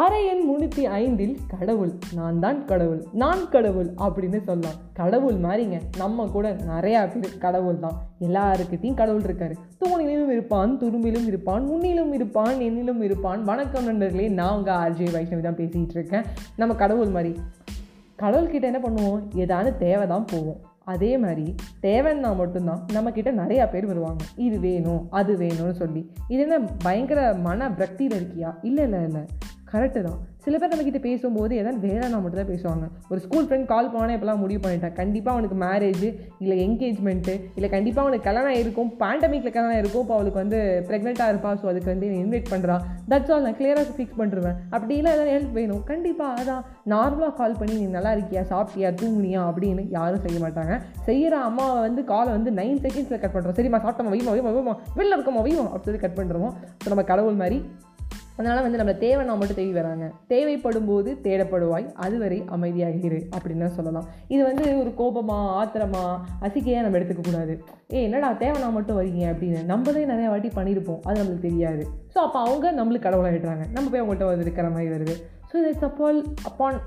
அறை எண் முன்னூற்றி ஐந்தில் கடவுள் நான் தான் கடவுள் நான் கடவுள் அப்படின்னு சொல்லலாம். கடவுள் மாதிரிங்க நம்ம கூட நிறையா பேர் கடவுள் தான். எல்லாருக்கிட்டையும் கடவுள் இருக்காரு. தூணிலும் இருப்பான் துரும்பிலும் இருப்பான் முன்னிலும் இருப்பான் என்னிலும் இருப்பான். வணக்கம் நண்பர்களே நான் உங்கள் ஆர்ஜே வைஷ்ணவி தான் பேசிகிட்டு இருக்கேன். நம்ம கடவுள் மாதிரி. கடவுள்கிட்ட என்ன பண்ணுவோம்? ஏதாவது தேவை தான் போவோம். அதே மாதிரி தேவைன்னா மட்டும்தான் நம்மக்கிட்ட நிறையா பேர் வருவாங்க. இது வேணும் அது வேணும்னு சொல்லி. இது என்ன பயங்கர மன பிரக்தியில் இருக்கியா? இல்லை இல்லை இல்லை. கரெக்டு தான். சில பேர் நம்மக்கிட்ட பேசும்போது எதாவது வேலைனா மட்டும் தான் பேசுவாங்க. ஒரு ஸ்கூல் ஃப்ரெண்ட் கால் பண்ணானே இப்போலாம் முடிவு பண்ணிட்டேன் கண்டிப்பாக அவனுக்கு மேரேஜ் இல்லை என்கேஜ்மெண்ட்டு இல்லை கண்டிப்பாக அவனுக்கு கல்யாணம் இருக்கும் பேண்டமிக்கில் கல்யாணம் இருக்கும் இப்போ அவளுக்கு வந்து ப்ரெக்னெண்ட்டாக இருப்பா. ஸோ அதுக்கு வந்து இன்வைட் பண்ணுறான் தட்ஸ் ஆல் நான் கிளியராக ஃபிக்ஸ் பண்ணுறேன் அப்படி எதாவது ஹெல்ப் வேணும். கண்டிப்பாக அதான். நார்மலாக கால் பண்ணி நீ நல்லா இருக்கியா? சாப்பிட்டியா? தூங்குனியா? அப்படின்னு யாரும் செய்ய மாட்டாங்க. செய்கிற அம்மாவை வந்து காலை வந்து நைன் செகண்ட்ஸில் கட் பண்ணுறோம் சரிம்மா சாப்பிட்டோம் வைமா வைமா வைமா வெளில இருக்கோமா வைமா அப்படி சொல்லி கட் பண்ணுறோம் ஸோ நம்ம கடவுள் மாதிரி அதனால் வந்து நம்ம தேவைன்னா மட்டும் தேடி வராங்க. தேவைப்படும் போது தேடப்படுவாய் அதுவரை அமைதியாக இரு அப்படின்னு சொல்லலாம். இது வந்து ஒரு கோபமாக ஆத்திரமா அசிக்கையாக நம்ம எடுத்துக்கக்கூடாது ஏ என்னடா தேவைனா மட்டும் வரீங்க அப்படின்னு நம்மளே நிறையா வாட்டி பண்ணியிருப்போம். அது நம்மளுக்கு தெரியாது. ஸோ அப்போ அவங்க நம்மளுக்கு கடவுளாகிடுறாங்க நம்ம போய் அவங்கள்ட்ட வந்து இருக்கிற மாதிரி வருது. So it's upon upon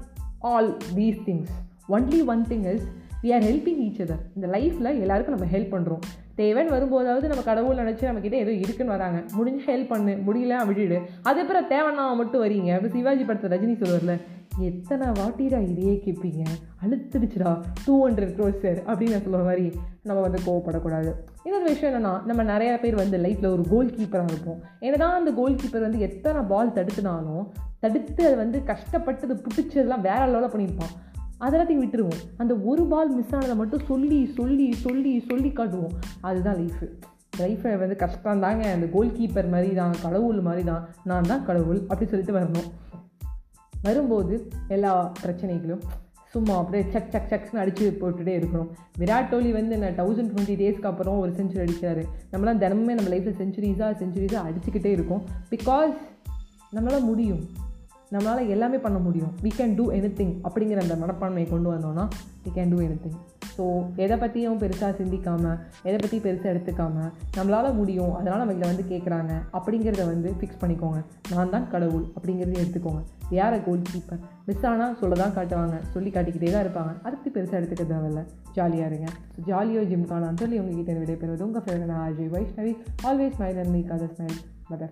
all these things only one thing is we are helping each other இந்த லைஃப்பில் எல்லாருக்கும் நம்ம ஹெல்ப் பண்ணுறோம் தேவைன்னு வரும்போதாவது நம்ம கடவுள் நினச்சி நம்மக்கிட்ட ஏதோ இருக்குன்னு வராங்க. முடிஞ்சு ஹெல்ப் பண்ணு. முடியல விட்டுடு. அதுக்கப்புறம் தேவைன்னா மட்டும் வரீங்க. அப்போ சிவாஜி படத்தை ரஜினி சொல்லுவார்ல எத்தனை வாட்டிடா இதையே கேட்பீங்க அழுத்துடுச்சுடா. டூ ஹண்ட்ரட் க்ரோஸ் சார் அப்படின்னு நான் சொல்கிற மாதிரி நம்ம வந்து கோவப்படக்கூடாது. இன்னொரு விஷயம் என்னென்னா நம்ம நிறையா பேர் வந்து லைஃப்பில் ஒரு கோல் கீப்பராக இருப்போம். ஏன்னா அந்த கோல் கீப்பர் வந்து எத்தனை பால் தடுத்துனாலும் தடுத்து அது வந்து கஷ்டப்பட்டு அது பிடிச்சதெல்லாம் வேற லெவலில் பண்ணியிருப்பான். அதெல்லாத்தையும் விட்டுருவோம். அந்த ஒரு பால் மிஸ் ஆனதை மட்டும் சொல்லி சொல்லி சொல்லி சொல்லி காட்டுவோம். அதுதான் லைஃபு லைஃப்பை வந்து கஷ்டம் தாங்க அந்த கோல் கீப்பர் மாதிரி தான் கடவுள் மாதிரி தான் நான் தான் கடவுள் அப்படி சொல்லிட்டு வரணும் வரும்போது எல்லா பிரச்சனைகளும் சும்மா அப்படியே சக் சக் சக்ஸ்னு அடித்து போட்டுகிட்டே இருக்கணும் விராட் கோலி வந்து நான் தௌசண்ட் டுவெண்ட்டி டேஸ்க்கு அப்புறம் ஒரு செஞ்சுரி அடிக்கிறாரு. நம்மளாம் தினமுமே நம்ம லைஃப்பில் செஞ்சுரிஸாக செஞ்சுரிஸாக அடிச்சுக்கிட்டே இருக்கோம். பிகாஸ் நம்மளால் முடியும். நம்மளால் எல்லாமே பண்ண முடியும். We can do anything அப்படிங்கிற அந்த மனப்பான்மையை கொண்டு வந்தோன்னா we can do anything so எதை பற்றியும் பெருசாக சிந்திக்காமல் எதை பற்றி பெருசாக எடுத்துக்காமல் நம்மளால் முடியும் அதனால் நம்ம இதில் வந்து கேட்குறாங்க அப்படிங்கிறத வந்து ஃபிக்ஸ் பண்ணிக்கோங்க. நான் தான் கடவுள் அப்படிங்கிறத எடுத்துக்கோங்க. யார கோல் கீப்பர் மிஸ் ஆனால் சொல்ல தான் காட்டுவாங்க சொல்லி காட்டிக்கிட்டே தான் இருப்பாங்க. அதை பற்றி பெருசாக எடுத்துக்க தேவையில்ல. ஜாலியாக இருங்க. ஸோ ஜாலியோ ஜிம்கானான்னு சொல்லி உங்ககிட்ட விடைபெறுவது உங்கள் favourite RJ Vaishnavi always smile and make other smile but